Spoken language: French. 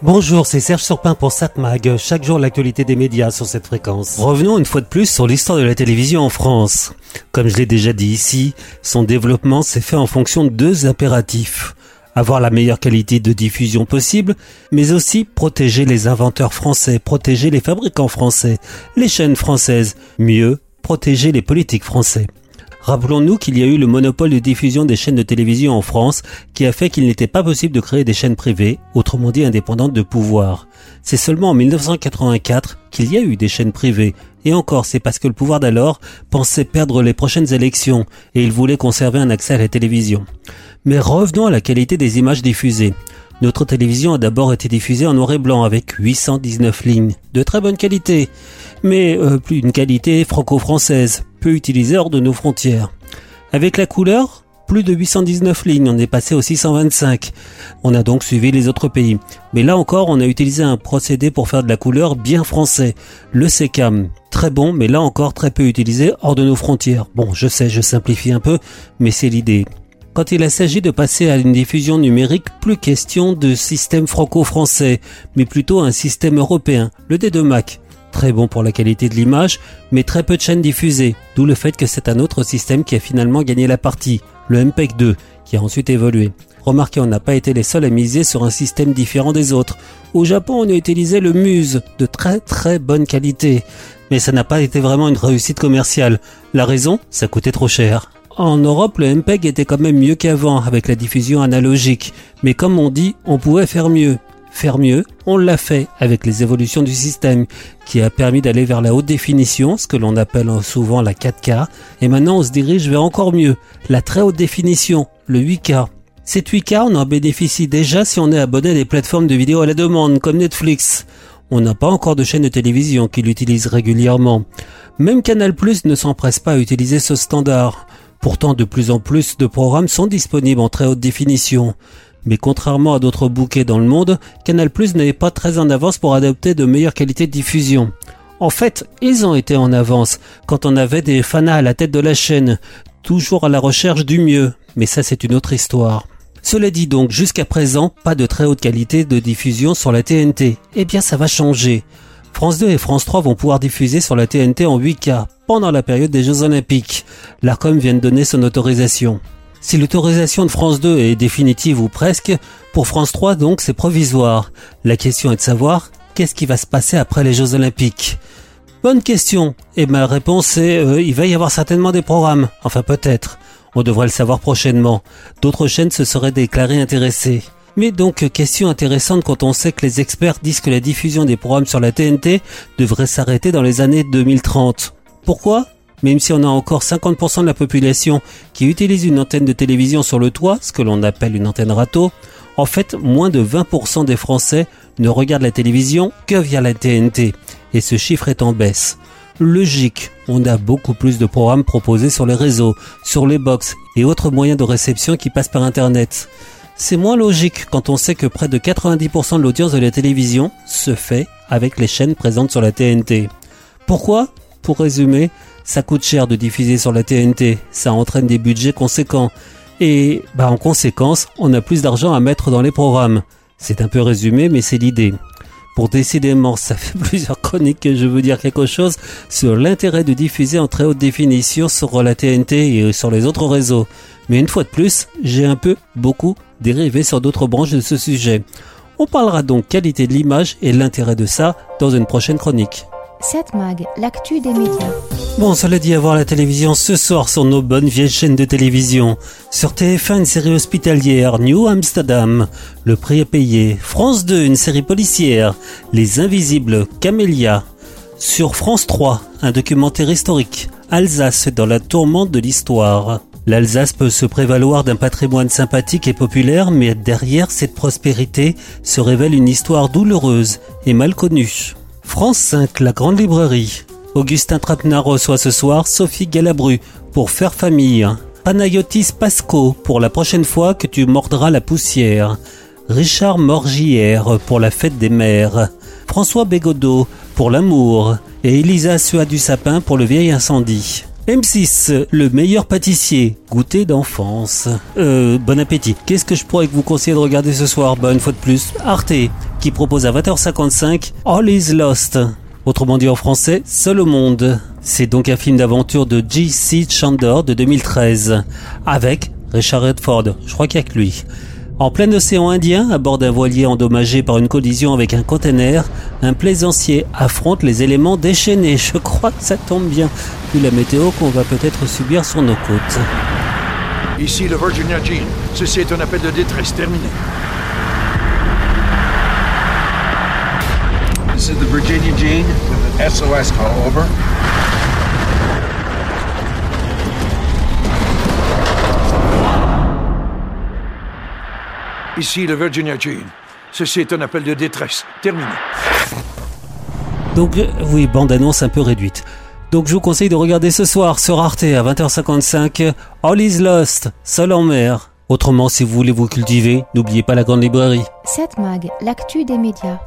Bonjour, c'est Serge Surpin pour SatMag. Chaque jour, l'actualité des médias sur cette fréquence. Revenons une fois de plus sur l'histoire de la télévision en France. Comme je l'ai déjà dit ici, son développement s'est fait en fonction de deux impératifs. Avoir la meilleure qualité de diffusion possible, mais aussi protéger les inventeurs français, protéger les fabricants français, les chaînes françaises, mieux, protéger les politiques français. Rappelons-nous qu'il y a eu le monopole de diffusion des chaînes de télévision en France qui a fait qu'il n'était pas possible de créer des chaînes privées, autrement dit indépendantes de pouvoir. C'est seulement en 1984 qu'il y a eu des chaînes privées. Et encore, c'est parce que le pouvoir d'alors pensait perdre les prochaines élections et il voulait conserver un accès à la télévision. Mais revenons à la qualité des images diffusées. Notre télévision a d'abord été diffusée en noir et blanc avec 819 lignes, de très bonne qualité, mais euh, plus une qualité franco-française, peu utilisée hors de nos frontières. Avec la couleur, plus de 819 lignes, on est passé aux 625. On a donc suivi les autres pays. Mais là encore, on a utilisé un procédé pour faire de la couleur bien français, le SECAM. Très bon, mais là encore très peu utilisé hors de nos frontières. Bon, je sais, je simplifie un peu, mais c'est l'idée. Quand il s'agit de passer à une diffusion numérique, plus question de système franco-français, mais plutôt un système européen, le D2 Mac. Très bon pour la qualité de l'image, mais très peu de chaînes diffusées, d'où le fait que c'est un autre système qui a finalement gagné la partie, le MPEG 2, qui a ensuite évolué. Remarquez, on n'a pas été les seuls à miser sur un système différent des autres. Au Japon, on a utilisé le Muse, de très très bonne qualité. Mais ça n'a pas été vraiment une réussite commerciale. La raison, ça coûtait trop cher. En Europe, le MPEG était quand même mieux qu'avant avec la diffusion analogique, mais comme on dit, on pouvait faire mieux. Faire mieux, on l'a fait avec les évolutions du système qui a permis d'aller vers la haute définition, ce que l'on appelle souvent la 4K, et maintenant on se dirige vers encore mieux, la très haute définition, le 8K. Cette 8K, on en bénéficie déjà si on est abonné à des plateformes de vidéo à la demande comme Netflix. On n'a pas encore de chaîne de télévision qui l'utilise régulièrement. Même Canal Plus ne s'empresse pas à utiliser ce standard. Pourtant, de plus en plus de programmes sont disponibles en très haute définition. Mais contrairement à d'autres bouquets dans le monde, Canal Plus n'est pas très en avance pour adopter de meilleures qualités de diffusion. En fait, ils ont été en avance quand on avait des fanas à la tête de la chaîne, toujours à la recherche du mieux, mais ça c'est une autre histoire. Cela dit donc, jusqu'à présent, pas de très haute qualité de diffusion sur la TNT. Eh bien, ça va changer. France 2 et France 3 vont pouvoir diffuser sur la TNT en 8K pendant la période des Jeux Olympiques. L'ARCOM vient de donner son autorisation. Si l'autorisation de France 2 est définitive ou presque, pour France 3 donc c'est provisoire. La question est de savoir qu'est-ce qui va se passer après les Jeux Olympiques? Bonne question. Et ma réponse est euh, il va y avoir certainement des programmes. Enfin peut-être. On devrait le savoir prochainement. D'autres chaînes se seraient déclarées intéressées. Mais donc, question intéressante quand on sait que les experts disent que la diffusion des programmes sur la TNT devrait s'arrêter dans les années 2030. Pourquoi? Même si on a encore 50% de la population qui utilise une antenne de télévision sur le toit, ce que l'on appelle une antenne râteau, en fait, moins de 20% des Français ne regardent la télévision que via la TNT. Et ce chiffre est en baisse. Logique, on a beaucoup plus de programmes proposés sur les réseaux, sur les box et autres moyens de réception qui passent par Internet. C'est moins logique quand on sait que près de 90% de l'audience de la télévision se fait avec les chaînes présentes sur la TNT. Pourquoi? Pour résumer, ça coûte cher de diffuser sur la TNT, ça entraîne des budgets conséquents. Et bah en conséquence, on a plus d'argent à mettre dans les programmes. C'est un peu résumé, mais c'est l'idée. Pour décidément, ça fait plusieurs chroniques que je veux dire quelque chose sur l'intérêt de diffuser en très haute définition sur la TNT et sur les autres réseaux. Mais une fois de plus, j'ai un peu, beaucoup, dérivé sur d'autres branches de ce sujet. On parlera donc qualité de l'image et l'intérêt de ça dans une prochaine chronique. 7 Mag, l'actu des médias. Bon, cela dit, à voir la télévision ce soir sur nos bonnes vieilles chaînes de télévision. Sur TF1, une série hospitalière, New Amsterdam, Le prix à payer. France 2, une série policière, Les Invisibles, Camélia. Sur France 3, un documentaire historique, Alsace dans la tourmente de l'histoire. L'Alsace peut se prévaloir d'un patrimoine sympathique et populaire, mais derrière cette prospérité se révèle une histoire douloureuse et mal connue. France 5, la grande librairie. Augustin Trapenard reçoit ce soir Sophie Galabru pour faire famille. Panayotis Pasco pour la prochaine fois que tu mordras la poussière. Richard Morgière pour la fête des mères. François Bégodeau pour l'amour. Et Elisa Suat du Sapin pour le vieil incendie. M6, le meilleur pâtissier, goûter d'enfance. Euh, bon appétit. Qu'est-ce que je pourrais vous conseiller de regarder ce soir? Bah, une fois de plus, Arte. qui propose à 20h55 All is Lost. Autrement dit en français, Seul au monde. C'est donc un film d'aventure de G.C. Chandor de 2013 avec Richard Redford. Je crois qu'il y a que lui. En plein océan Indien, à bord d'un voilier endommagé par une collision avec un container, un plaisancier affronte les éléments déchaînés. Je crois que ça tombe bien, vu la météo qu'on va peut-être subir sur nos côtes. Ici le Virginia Gene. Ceci est un appel de détresse terminé. This is the Virginia Gene with an SOS call over. Ici le Virginia Gene. Ceci est un appel de détresse terminé. Donc, oui, bande-annonce un peu réduite. Donc, je vous conseille de regarder ce soir sur Arte à 20h55 All is Lost, Seul en mer. Autrement, si vous voulez vous cultiver, n'oubliez pas la grande librairie. 7 Mag, l'actu des médias.